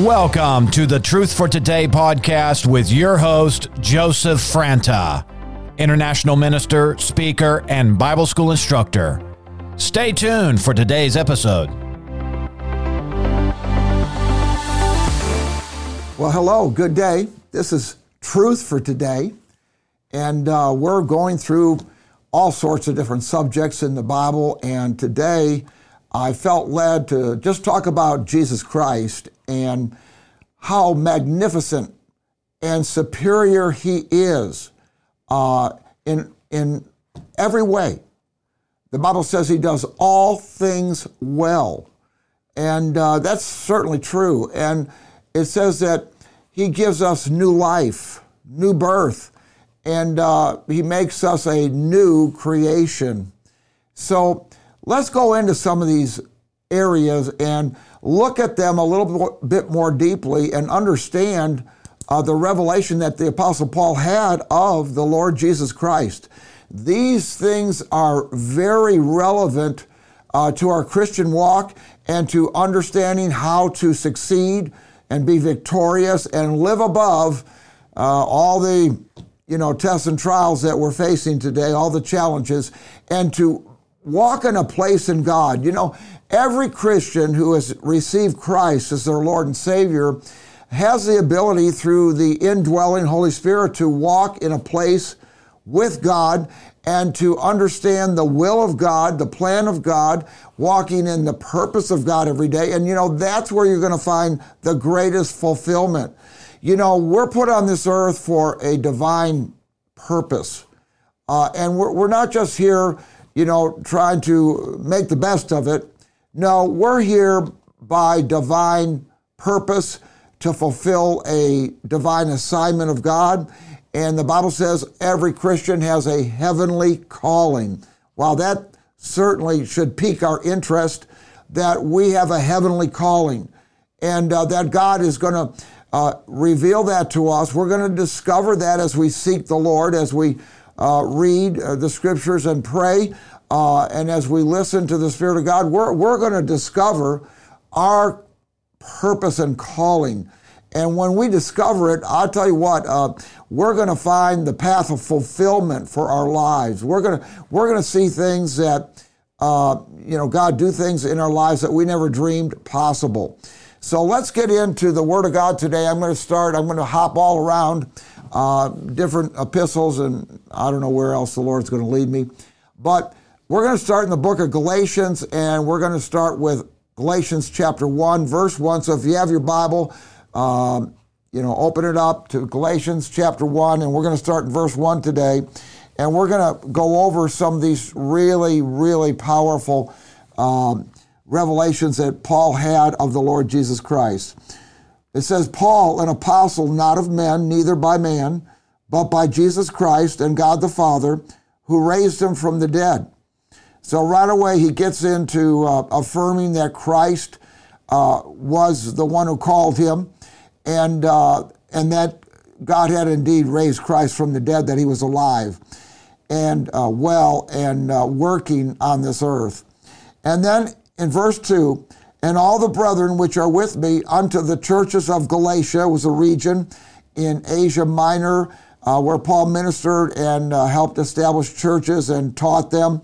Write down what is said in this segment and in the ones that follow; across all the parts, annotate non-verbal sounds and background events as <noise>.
Welcome to the Truth for Today podcast with your host, Joseph Franta, international minister, speaker, and Bible school instructor. Stay tuned for today's episode. Well, hello, good day. This is Truth for Today, and uh, we're going through all sorts of different subjects in the Bible, and today I felt led to just talk about Jesus Christ and how magnificent and superior he is uh, in, in every way. The Bible says he does all things well. And uh, that's certainly true. And it says that he gives us new life, new birth, and uh, he makes us a new creation. So let's go into some of these areas and look at them a little bit more deeply and understand uh, the revelation that the Apostle Paul had of the Lord Jesus Christ. These things are very relevant uh, to our Christian walk and to understanding how to succeed and be victorious and live above uh, all the you know tests and trials that we're facing today, all the challenges, and to walk in a place in God. You know, every Christian who has received Christ as their Lord and Savior has the ability through the indwelling Holy Spirit to walk in a place with God and to understand the will of God, the plan of God, walking in the purpose of God every day. And you know, that's where you're going to find the greatest fulfillment. You know, we're put on this earth for a divine purpose. Uh, and we're, we're not just here you know, trying to make the best of it. No, we're here by divine purpose to fulfill a divine assignment of God. And the Bible says every Christian has a heavenly calling. While that certainly should pique our interest, that we have a heavenly calling and uh, that God is going to uh, reveal that to us. We're going to discover that as we seek the Lord, as we uh, read uh, the scriptures and pray. Uh, and as we listen to the Spirit of God, we're, we're going to discover our purpose and calling. And when we discover it, I'll tell you what, uh, we're going to find the path of fulfillment for our lives. We're going to we're going to see things that uh, you know God do things in our lives that we never dreamed possible. So let's get into the Word of God today. I'm going to start. I'm going to hop all around uh, different epistles, and I don't know where else the Lord's going to lead me. But we're going to start in the book of Galatians, and we're going to start with Galatians chapter 1, verse 1. So if you have your Bible, um, you know, open it up to Galatians chapter 1, and we're going to start in verse 1 today. And we're going to go over some of these really, really powerful um, revelations that Paul had of the Lord Jesus Christ. It says, Paul, an apostle not of men, neither by man, but by Jesus Christ and God the Father, who raised him from the dead. So right away, he gets into uh, affirming that Christ uh, was the one who called him, and uh, and that God had indeed raised Christ from the dead, that he was alive and uh, well and uh, working on this earth. And then in verse two, and all the brethren which are with me unto the churches of Galatia was a region in Asia Minor uh, where Paul ministered and uh, helped establish churches and taught them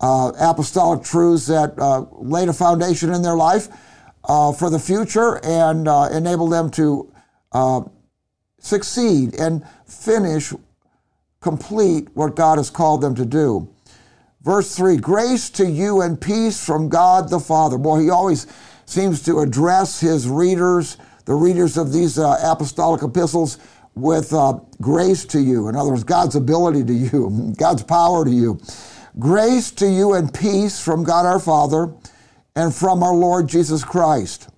uh, apostolic truths that uh, laid a foundation in their life uh, for the future and uh, enable them to succeed and finish, complete what God has called them to do. Verse 3 Grace to you and peace from God the Father. Boy, he always seems to address his readers, the readers of these uh, apostolic epistles, with uh, grace to you. In other words, God's ability to you, <laughs> God's power to you. Grace to you and peace from God our Father and from our Lord Jesus Christ,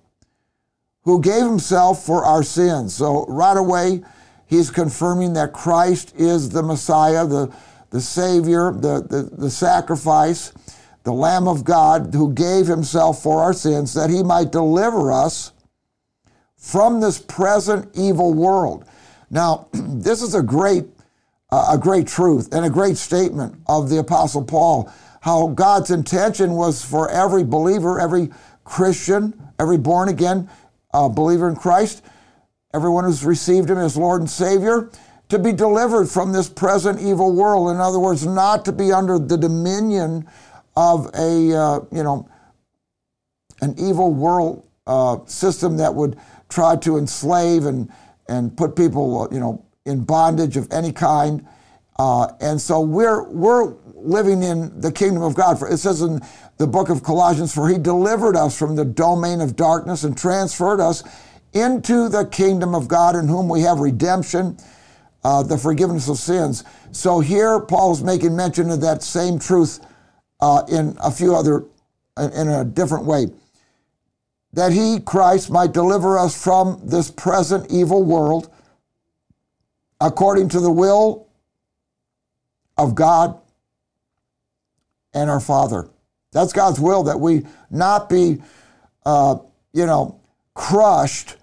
who gave himself for our sins. So, right away, he's confirming that Christ is the Messiah, the the Savior, the, the, the sacrifice, the Lamb of God who gave himself for our sins that he might deliver us from this present evil world. Now, <clears throat> this is a great, uh, a great truth and a great statement of the Apostle Paul. How God's intention was for every believer, every Christian, every born again a believer in Christ, everyone who's received him as Lord and Savior, to be delivered from this present evil world. In other words, not to be under the dominion of a, uh, you know, an evil world uh, system that would try to enslave and, and put people, you know, in bondage of any kind. Uh, and so we're, we're living in the kingdom of God. It says in the book of Colossians, for he delivered us from the domain of darkness and transferred us into the kingdom of God in whom we have redemption uh, the forgiveness of sins. So here Paul's making mention of that same truth uh, in a few other, in a different way. That he, Christ, might deliver us from this present evil world according to the will of God and our Father. That's God's will that we not be, uh, you know, crushed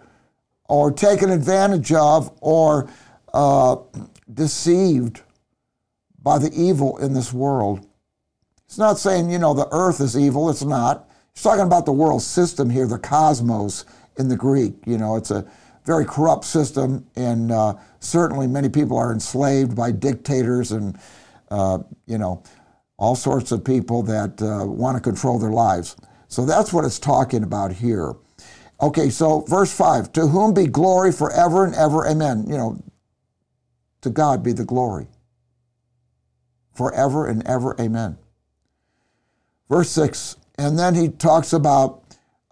or taken advantage of or uh, deceived by the evil in this world. It's not saying, you know, the earth is evil. It's not. He's talking about the world system here, the cosmos in the Greek. You know, it's a very corrupt system, and uh, certainly many people are enslaved by dictators and, uh, you know, all sorts of people that uh, want to control their lives. So that's what it's talking about here. Okay, so verse 5 To whom be glory forever and ever, amen. You know, to God be the glory. Forever and ever, amen. Verse 6, and then he talks about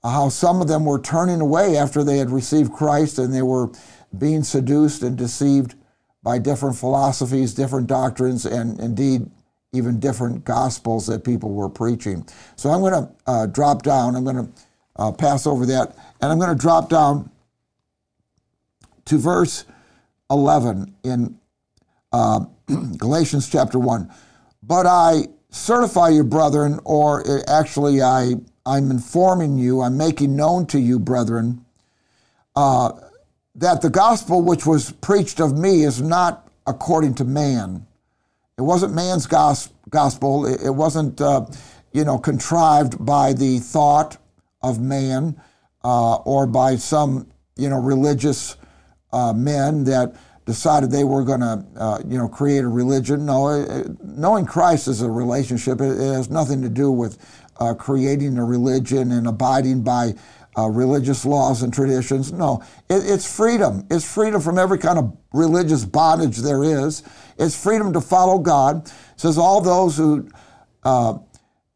how some of them were turning away after they had received Christ and they were being seduced and deceived by different philosophies, different doctrines, and indeed even different gospels that people were preaching. So I'm going to uh, drop down, I'm going to uh, pass over that, and I'm going to drop down to verse 11 in uh, <clears throat> Galatians chapter 1. But I certify you, brethren, or uh, actually, I, I'm informing you, I'm making known to you, brethren, uh, that the gospel which was preached of me is not according to man. It wasn't man's gos- gospel. It, it wasn't, uh, you know, contrived by the thought of man uh, or by some, you know, religious uh, men that decided they were going to, uh, you know, create a religion. No, it, knowing Christ is a relationship. It, it has nothing to do with uh, creating a religion and abiding by uh, religious laws and traditions. No, it, it's freedom. It's freedom from every kind of religious bondage there is. It's freedom to follow God. It says all those who, uh,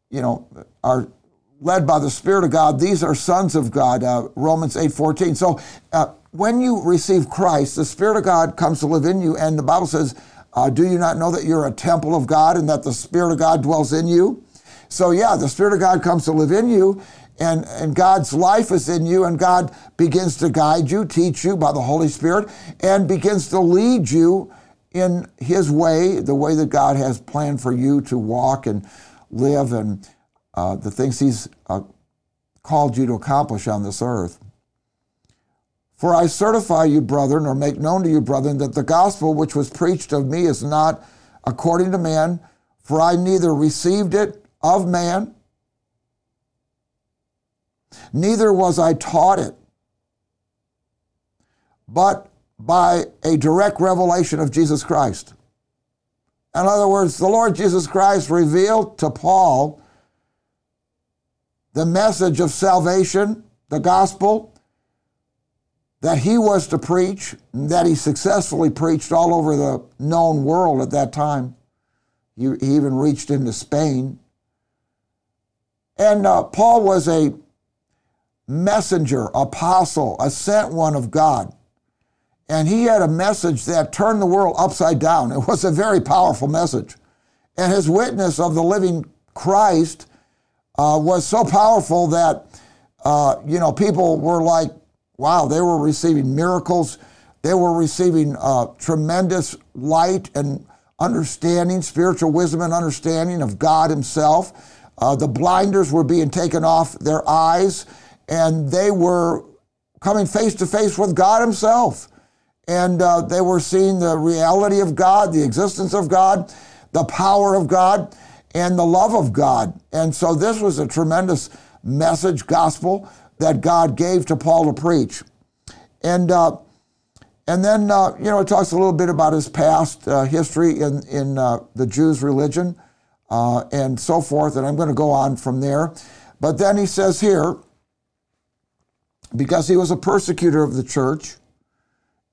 you know, are led by the Spirit of God, these are sons of God. Uh, Romans eight fourteen. So uh, when you receive Christ, the Spirit of God comes to live in you, and the Bible says, uh, Do you not know that you're a temple of God and that the Spirit of God dwells in you? So, yeah, the Spirit of God comes to live in you, and, and God's life is in you, and God begins to guide you, teach you by the Holy Spirit, and begins to lead you in His way, the way that God has planned for you to walk and live, and uh, the things He's uh, called you to accomplish on this earth. For I certify you, brethren, or make known to you, brethren, that the gospel which was preached of me is not according to man, for I neither received it of man, neither was I taught it, but by a direct revelation of Jesus Christ. In other words, the Lord Jesus Christ revealed to Paul the message of salvation, the gospel, that he was to preach, that he successfully preached all over the known world at that time. He, he even reached into Spain. And uh, Paul was a messenger, apostle, a sent one of God. And he had a message that turned the world upside down. It was a very powerful message. And his witness of the living Christ uh, was so powerful that, uh, you know, people were like, Wow, they were receiving miracles. They were receiving uh, tremendous light and understanding, spiritual wisdom and understanding of God Himself. Uh, the blinders were being taken off their eyes, and they were coming face to face with God Himself. And uh, they were seeing the reality of God, the existence of God, the power of God, and the love of God. And so this was a tremendous message, gospel that God gave to Paul to preach. And uh, and then uh, you know it talks a little bit about his past uh, history in in uh, the Jews' religion uh, and so forth. And I'm going to go on from there. But then he says here, because he was a persecutor of the church,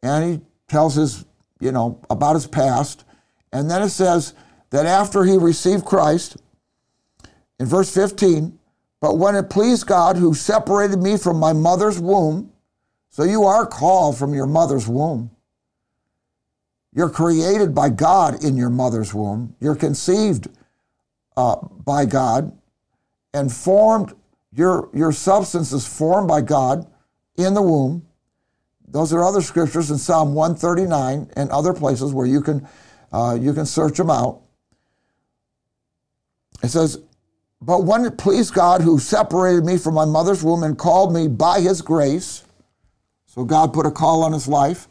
and he tells his you know about his past, and then it says that after he received Christ, in verse 15, but when it pleased God who separated me from my mother's womb, so you are called from your mother's womb. You're created by God in your mother's womb. You're conceived uh, by God and formed, your, your substance is formed by God in the womb. Those are other scriptures in Psalm 139 and other places where you can, uh, you can search them out. It says, But when it pleased God who separated me from my mother's womb and called me by his grace, so God put a call on his life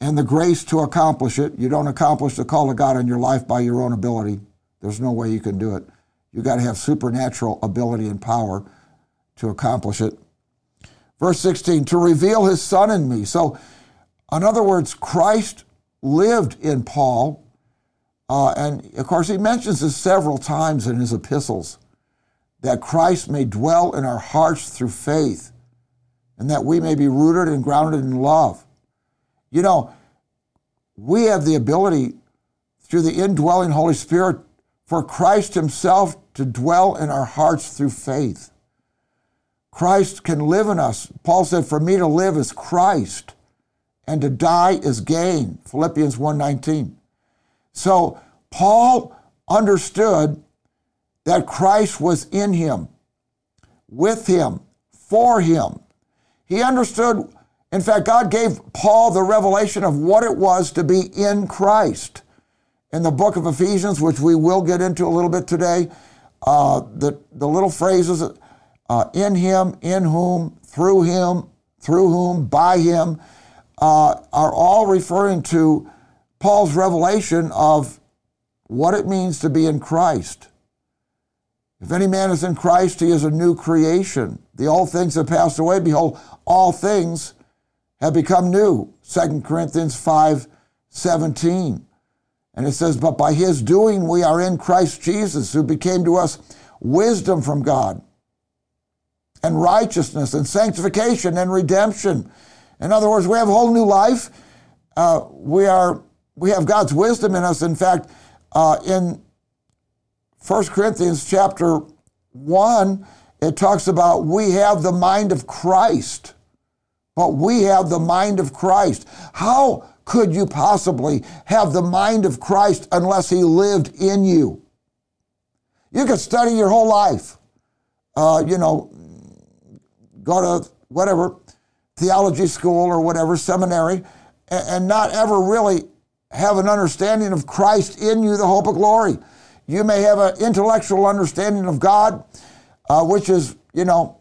and the grace to accomplish it. You don't accomplish the call of God in your life by your own ability. There's no way you can do it. You got to have supernatural ability and power to accomplish it. Verse 16, to reveal his son in me. So, in other words, Christ lived in Paul. Uh, and of course, he mentions this several times in his epistles that Christ may dwell in our hearts through faith and that we may be rooted and grounded in love. You know, we have the ability through the indwelling Holy Spirit for Christ Himself to dwell in our hearts through faith. Christ can live in us. Paul said, For me to live is Christ, and to die is gain. Philippians 1:19. So Paul understood that Christ was in him, with him, for him. He understood, in fact, God gave Paul the revelation of what it was to be in Christ. In the book of Ephesians, which we will get into a little bit today, uh, the, the little phrases uh, in him, in whom, through him, through whom, by him, uh, are all referring to Paul's revelation of what it means to be in Christ. If any man is in Christ, he is a new creation. The old things have passed away. Behold, all things have become new. 2 Corinthians 5 17. And it says, But by his doing we are in Christ Jesus, who became to us wisdom from God, and righteousness, and sanctification, and redemption. In other words, we have a whole new life. Uh, we, are, we have God's wisdom in us. In fact, uh, in 1 Corinthians chapter 1, it talks about we have the mind of Christ, but we have the mind of Christ. How could you possibly have the mind of Christ unless he lived in you? You could study your whole life, uh, you know, go to whatever, theology school or whatever, seminary, and, and not ever really have an understanding of Christ in you, the hope of glory. You may have an intellectual understanding of God, uh, which is, you know,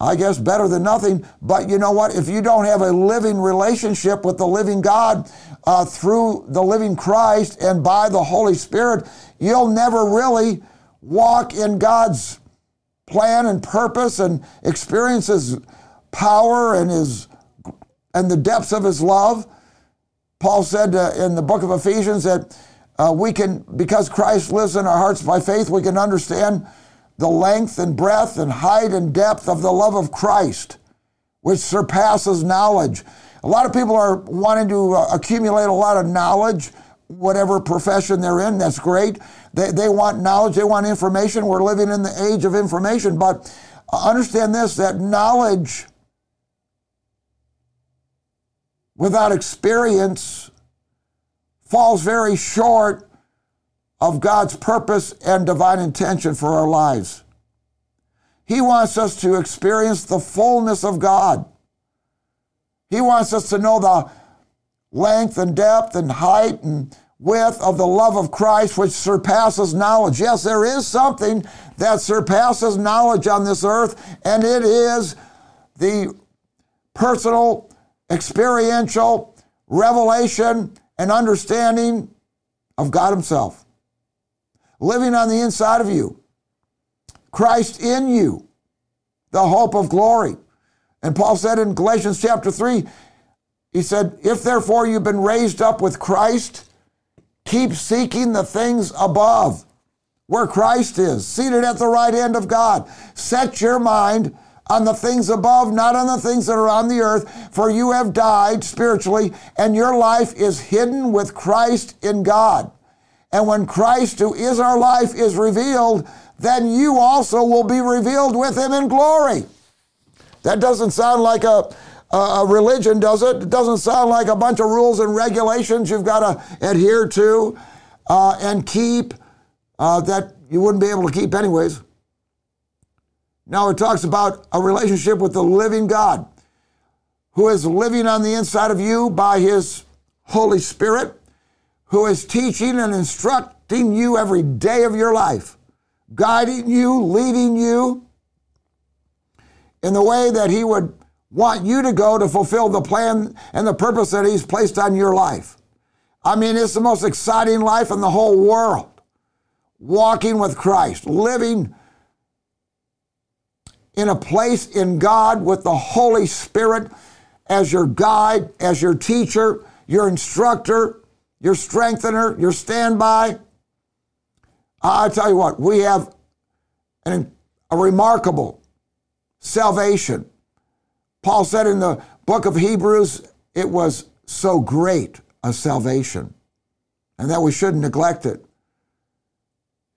I guess better than nothing. But you know what? If you don't have a living relationship with the living God uh, through the living Christ and by the Holy Spirit, you'll never really walk in God's plan and purpose and experience His power and His and the depths of His love. Paul said uh, in the book of Ephesians that uh, we can, because Christ lives in our hearts by faith, we can understand the length and breadth and height and depth of the love of Christ, which surpasses knowledge. A lot of people are wanting to uh, accumulate a lot of knowledge, whatever profession they're in. That's great. They, they want knowledge, they want information. We're living in the age of information. But understand this that knowledge without experience falls very short of God's purpose and divine intention for our lives. He wants us to experience the fullness of God. He wants us to know the length and depth and height and width of the love of Christ, which surpasses knowledge. Yes, there is something that surpasses knowledge on this earth, and it is the personal, experiential revelation and understanding of God Himself living on the inside of you, Christ in you. the hope of glory. And Paul said in Galatians chapter 3, he said, If therefore you've been raised up with Christ, keep seeking the things above, where Christ is, seated at the right hand of God. Set your mind on the things above, not on the things that are on the earth, for you have died spiritually, and your life is hidden with Christ in God. And when Christ, who is our life, is revealed, then you also will be revealed with him in glory. That doesn't sound like a, a religion, does it? It doesn't sound like a bunch of rules and regulations you've got to adhere to uh, and keep uh, that you wouldn't be able to keep anyways. Now it talks about a relationship with the living God who is living on the inside of you by his Holy Spirit who is teaching and instructing you every day of your life, guiding you, leading you in the way that He would want you to go to fulfill the plan and the purpose that He's placed on your life. I mean, it's the most exciting life in the whole world. Walking with Christ, living in a place in God with the Holy Spirit as your guide, as your teacher, your instructor, your strengthener, your standby. I tell you what, we have an, a remarkable salvation. Paul said in the book of Hebrews, it was so great a salvation, and that we shouldn't neglect it.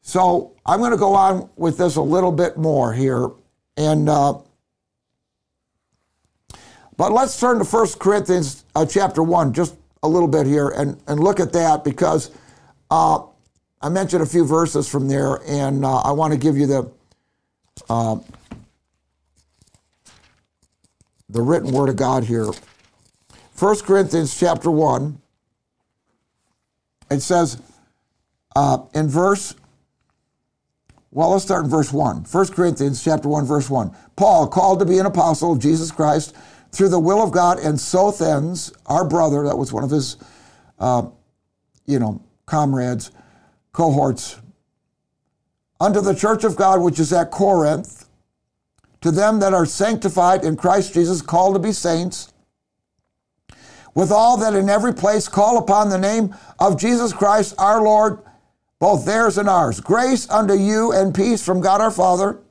So I'm going to go on with this a little bit more here, and uh, but let's turn to 1 Corinthians uh, chapter 1, just a little bit here and, and look at that because uh, I mentioned a few verses from there, and uh, I want to give you the uh, the written word of God here. 1 Corinthians chapter 1, it says uh, in verse, well, let's start in verse 1. 1 Corinthians chapter 1, verse 1. Paul, called to be an apostle of Jesus Christ, through the will of God, and Sosthenes, our brother, that was one of his, uh, you know, comrades, cohorts, unto the church of God which is at Corinth, to them that are sanctified in Christ Jesus, called to be saints, with all that in every place call upon the name of Jesus Christ our Lord, both theirs and ours. Grace unto you and peace from God our Father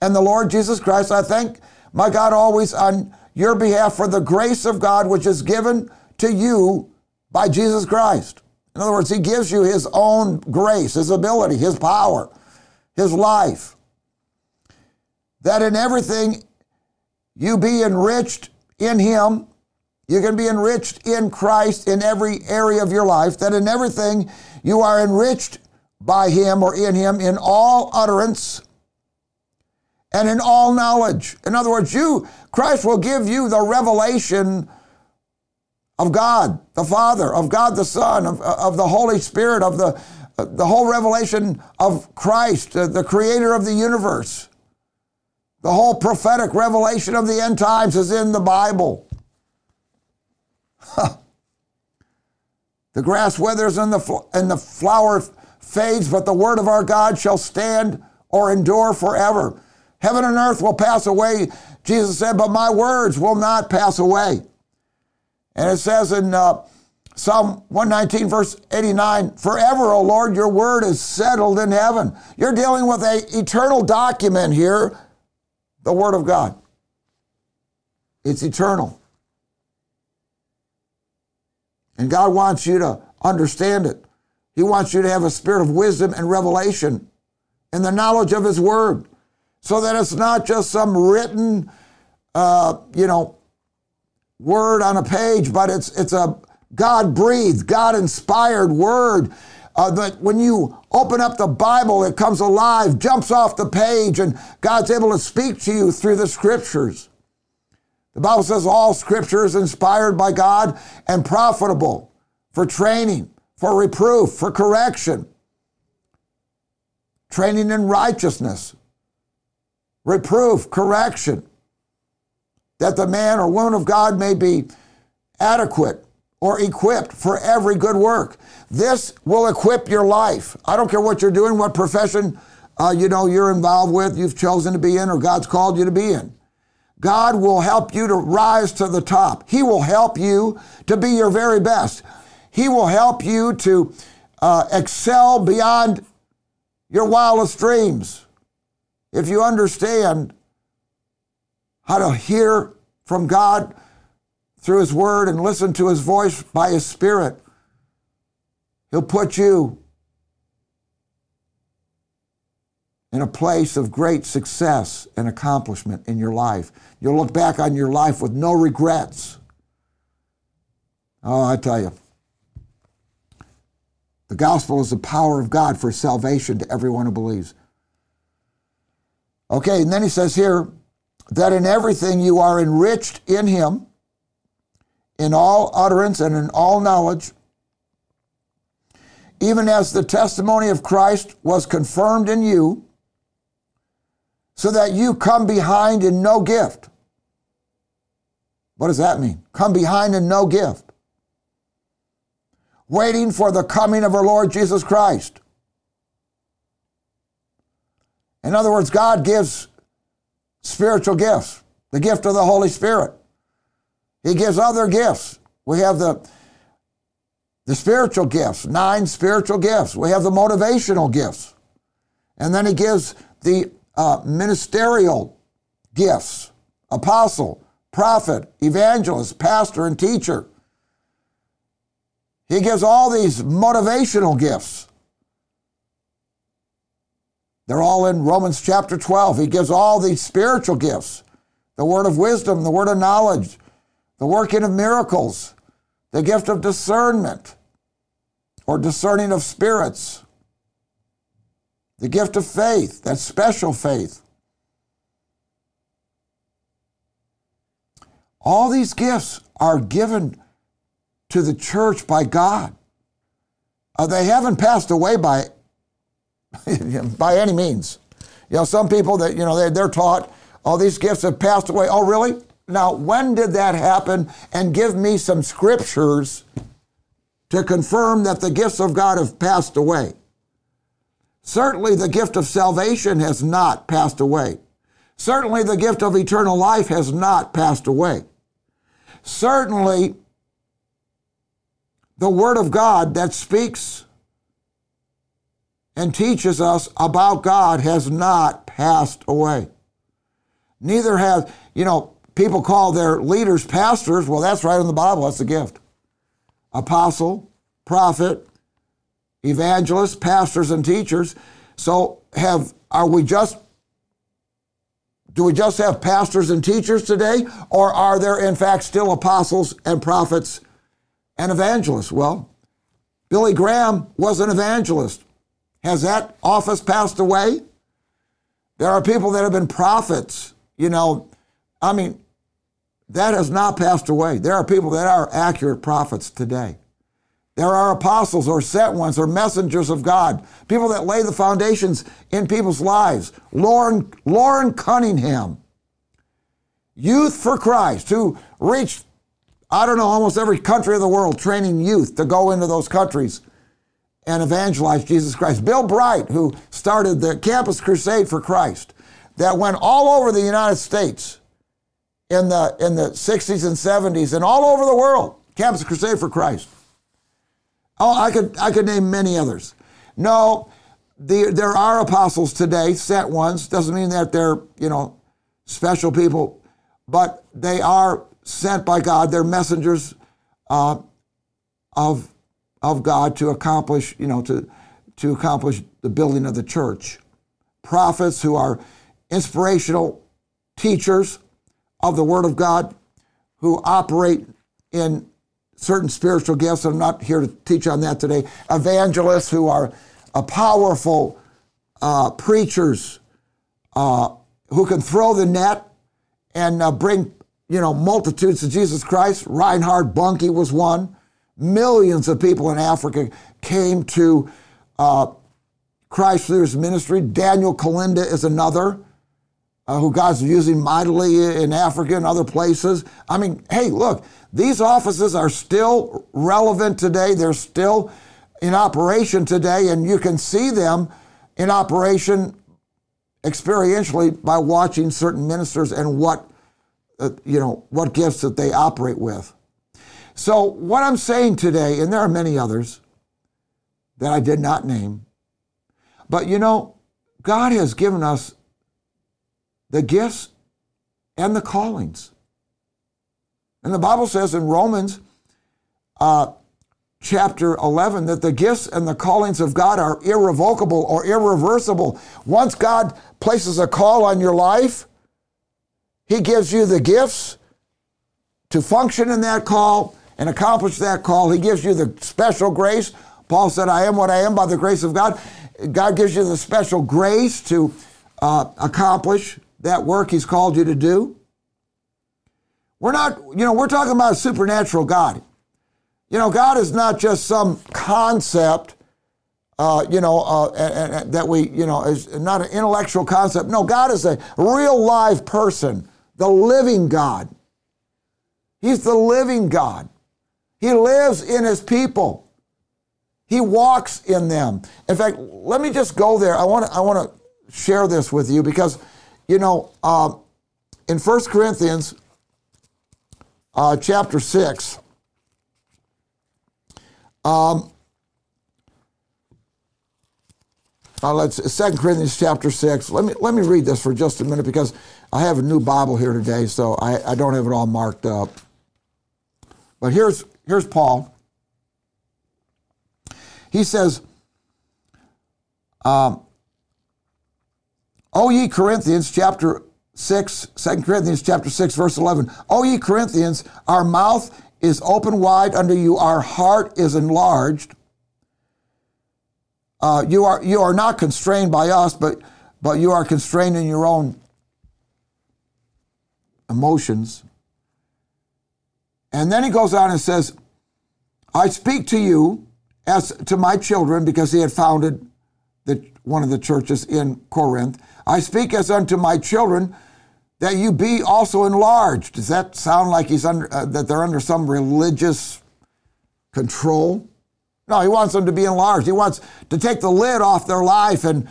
and the Lord Jesus Christ. I thank my God always on your behalf for the grace of God which is given to you by Jesus Christ. In other words, He gives you His own grace, His ability, His power, His life. That in everything you be enriched in Him. You can be enriched in Christ in every area of your life. That in everything you are enriched by Him or in Him in all utterance and in all knowledge. In other words, you, Christ will give you the revelation of God the Father, of God the Son, of, of the Holy Spirit, of the, the whole revelation of Christ, the creator of the universe. The whole prophetic revelation of the end times is in the Bible. The grass withers and the, and the flower fades, but the word of our God shall stand or endure forever. Heaven and earth will pass away, Jesus said, but my words will not pass away. And it says in uh, Psalm 119, verse 89, Forever, O Lord, your word is settled in heaven. You're dealing with an eternal document here, the word of God. It's eternal. And God wants you to understand it. He wants you to have a spirit of wisdom and revelation and the knowledge of His word so that it's not just some written, uh, you know, word on a page, but it's it's a God breathed, God inspired word. Uh, that when you open up the Bible, it comes alive, jumps off the page, and God's able to speak to you through the scriptures. The Bible says all scripture is inspired by God and profitable for training, for reproof, for correction, training in righteousness, reproof, correction, that the man or woman of God may be adequate or equipped for every good work. This will equip your life. I don't care what you're doing, what profession uh, you know, you're involved with, you've chosen to be in, or God's called you to be in. God will help you to rise to the top. He will help you to be your very best. He will help you to uh, excel beyond your wildest dreams. If you understand how to hear from God through His Word and listen to His voice by His Spirit, He'll put you in a place of great success and accomplishment in your life. You'll look back on your life with no regrets. Oh, I tell you. The gospel is the power of God for salvation to everyone who believes. Okay, and then he says here that in everything you are enriched in him, in all utterance and in all knowledge, even as the testimony of Christ was confirmed in you, so that you come behind in no gift. What does that mean? Come behind in no gift waiting for the coming of our Lord Jesus Christ. In other words, God gives spiritual gifts, the gift of the Holy Spirit. He gives other gifts. We have the, the spiritual gifts, nine spiritual gifts. We have the motivational gifts. And then he gives the uh, ministerial gifts apostle, prophet, evangelist, pastor, and teacher. He gives all these motivational gifts. They're all in Romans chapter 12. He gives all these spiritual gifts the word of wisdom, the word of knowledge, the working of miracles, the gift of discernment or discerning of spirits, the gift of faith, that special faith. All these gifts are given to the church by God. Uh, they haven't passed away by <laughs> by any means. You know, some people that you know they, they're taught, all oh, these gifts have passed away. Oh, really? Now, when did that happen? And give me some scriptures to confirm that the gifts of God have passed away. Certainly, the gift of salvation has not passed away. Certainly, the gift of eternal life has not passed away. Certainly, the Word of God that speaks and teaches us about God has not passed away. Neither has, you know, people call their leaders pastors. Well, that's right in the Bible, that's a gift. Apostle, prophet, evangelist, pastors, and teachers. So have are we just do we just have pastors and teachers today? Or are there in fact still apostles and prophets and evangelist. Well, Billy Graham was an evangelist. Has that office passed away? There are people that have been prophets. You know, I mean, that has not passed away. There are people that are accurate prophets today. There are apostles or sent ones or messengers of God, people that lay the foundations in people's lives. Lauren, Loren Cunningham, Youth for Christ, who reached I don't know, almost every country of the world training youth to go into those countries and evangelize Jesus Christ. Bill Bright, who started the Campus Crusade for Christ, that went all over the United States in the, in the 60s and 70s and all over the world. Campus Crusade for Christ. Oh, I could, I could name many others. No, the, there are apostles today, sent ones. Doesn't mean that they're, you know, special people, but they are sent by God. They're messengers uh, of, of God to accomplish, you know, to, to accomplish the building of the church. Prophets who are inspirational teachers of the Word of God who operate in certain spiritual gifts. I'm not here to teach on that today. Evangelists who are uh, powerful uh, preachers uh, who can throw the net and uh, bring you know, multitudes to Jesus Christ. Reinhard Bonnke was one. Millions of people in Africa came to uh, Christ through his ministry. Daniel Kolenda is another uh, who God's using mightily in Africa and other places. I mean, hey, look, these offices are still relevant today. They're still in operation today, and you can see them in operation experientially by watching certain ministers and what uh, you know what gifts that they operate with. So what I'm saying today, and there are many others that I did not name, but you know, God has given us the gifts and the callings. And the Bible says in Romans uh, chapter 11 that the gifts and the callings of God are irrevocable or irreversible. Once God places a call on your life, He gives you the gifts to function in that call and accomplish that call. He gives you the special grace. Paul said, I am what I am by the grace of God. God gives you the special grace to uh, accomplish that work He's called you to do. We're not, you know, we're talking about a supernatural God. You know, God is not just some concept, uh, you know, uh, and, and that we, you know, is not an intellectual concept. No, God is a real live person, the living God. He's the living God. He lives in his people. He walks in them. In fact, let me just go there. I want to I want to share this with you because, you know, uh, in 1 Corinthians uh, chapter 6, um, uh, let's Second Corinthians chapter six. Let me let me read this for just a minute because I have a new Bible here today, so I, I don't have it all marked up. But here's here's Paul. He says, um, "O ye Corinthians, chapter 6, 2 Corinthians chapter 6, verse 11. O ye Corinthians, our mouth is open wide unto you, our heart is enlarged. Uh, you, are, you are not constrained by us, but, but you are constrained in your own emotions. And then he goes on and says, I speak to you as to my children, because he had founded the, one of the churches in Corinth. I speak as unto my children that you be also enlarged. Does that sound like he's under, uh, that they're under some religious control? No, he wants them to be enlarged. He wants to take the lid off their life and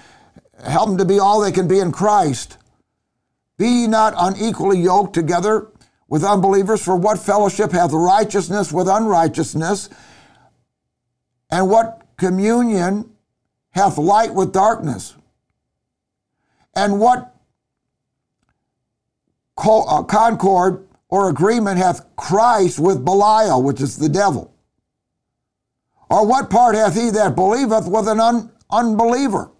help them to be all they can be in Christ. Be ye not unequally yoked together with unbelievers, for what fellowship hath righteousness with unrighteousness? And what communion hath light with darkness? And what Uh, concord or agreement hath Christ with Belial, which is the devil? Or what part hath he that believeth with an un- unbeliever?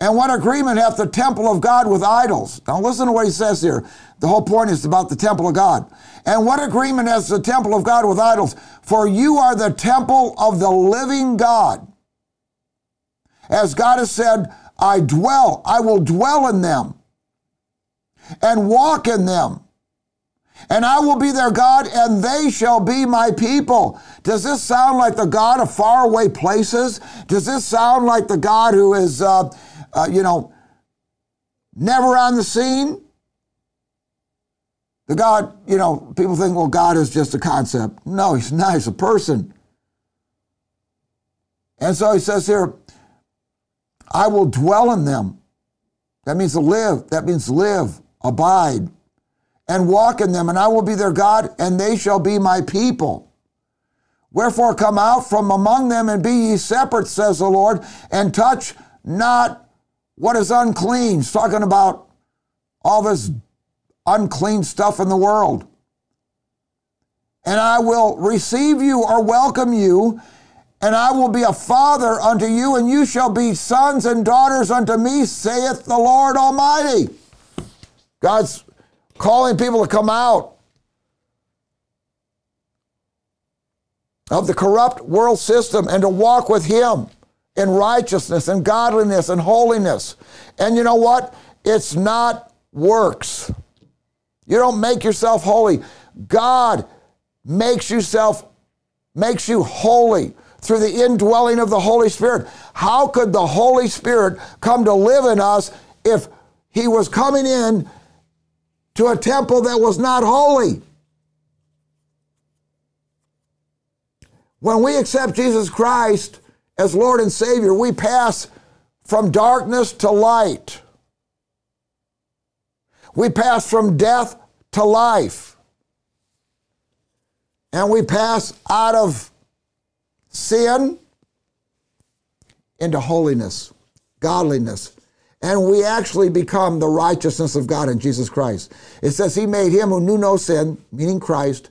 And what agreement hath the temple of God with idols? Now listen to what he says here. The whole point is about the temple of God. And what agreement has the temple of God with idols? For you are the temple of the living God. As God has said, I dwell, I will dwell in them and walk in them. And I will be their God, and they shall be my people. Does this sound like the God of faraway places? Does this sound like the God who is, uh, uh, you know, never on the scene? The God, you know, people think, well, God is just a concept. No, he's not, he's a person. And so he says here, I will dwell in them. That means to live. That means live abide, and walk in them, and I will be their God, and they shall be my people. Wherefore come out from among them and be ye separate, says the Lord, and touch not what is unclean. He's talking about all this unclean stuff in the world. And I will receive you or welcome you, and I will be a father unto you, and you shall be sons and daughters unto me, saith the Lord Almighty. God's calling people to come out of the corrupt world system and to walk with Him in righteousness and godliness and holiness. And you know what? It's not works. You don't make yourself holy. God makes yourself makes you holy through the indwelling of the Holy Spirit. How could the Holy Spirit come to live in us if he was coming in to a temple that was not holy. When we accept Jesus Christ as Lord and Savior, we pass from darkness to light. We pass from death to life. And we pass out of sin into holiness, godliness. And we actually become the righteousness of God in Jesus Christ. It says, He made him who knew no sin, meaning Christ,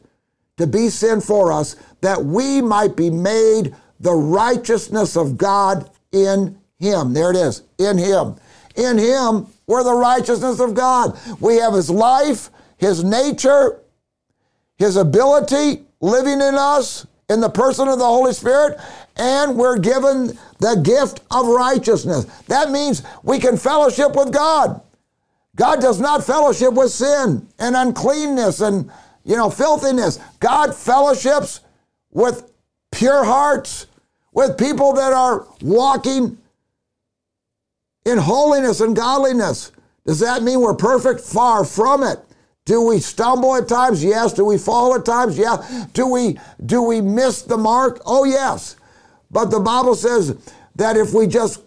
to be sin for us, that we might be made the righteousness of God in Him. There it is, in Him. In Him, we're the righteousness of God. We have His life, His nature, His ability living in us in the person of the Holy Spirit, and we're given the gift of righteousness. That means we can fellowship with God. God does not fellowship with sin and uncleanness and you know filthiness. God fellowships with pure hearts, with people that are walking in holiness and godliness. Does that mean we're perfect? Far from it. Do we stumble at times? Yes. Do we fall at times? Yeah. Do we do we miss the mark? Oh yes. But the Bible says that if we just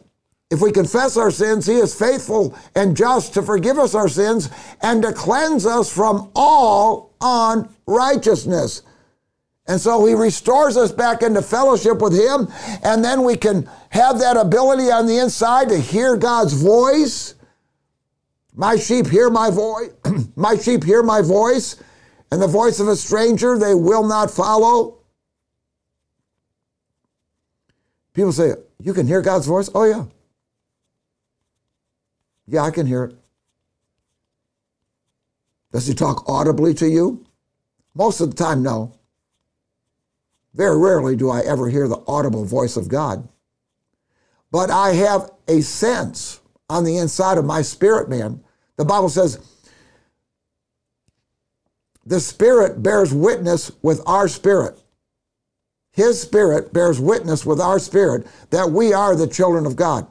if we confess our sins, he is faithful and just to forgive us our sins and to cleanse us from all unrighteousness. And so he restores us back into fellowship with him, and then we can have that ability on the inside to hear God's voice. My sheep hear my voice. <clears throat> my sheep hear my voice, and the voice of a stranger they will not follow. People say, You can hear God's voice? Oh, yeah. Yeah, I can hear it. Does he talk audibly to you? Most of the time, no. Very rarely do I ever hear the audible voice of God. But I have a sense on the inside of my spirit man. The Bible says, the Spirit bears witness with our spirit. His Spirit bears witness with our spirit that we are the children of God.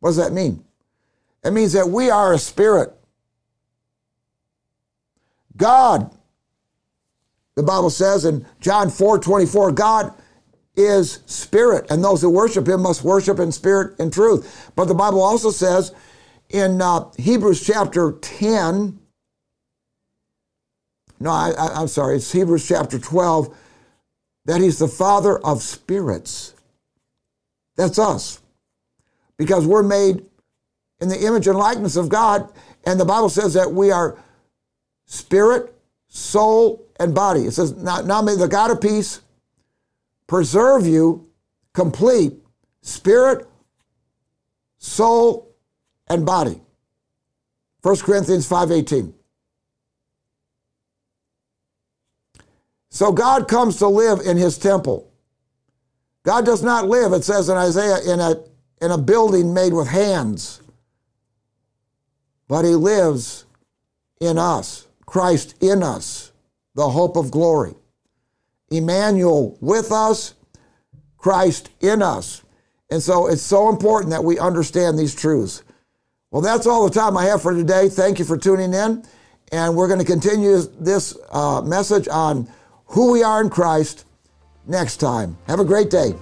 What does that mean? It means that we are a spirit. God, the Bible says in John 4 24, God is spirit, and those who worship him must worship in spirit and truth. But the Bible also says in uh, Hebrews chapter 10, no, I, I'm sorry, it's Hebrews chapter 12, that he's the father of spirits. That's us. Because we're made in the image and likeness of God. And the Bible says that we are spirit, soul, and body. It says, now, now may the God of peace preserve you complete, spirit, soul, and body. 1 Corinthians 5.18. So God comes to live in his temple. God does not live, it says in Isaiah, in a, in a building made with hands but he lives in us, Christ in us, the hope of glory. Emmanuel with us, Christ in us. And so it's so important that we understand these truths. Well, that's all the time I have for today. Thank you for tuning in. And we're going to continue this uh, message on who we are in Christ next time. Have a great day.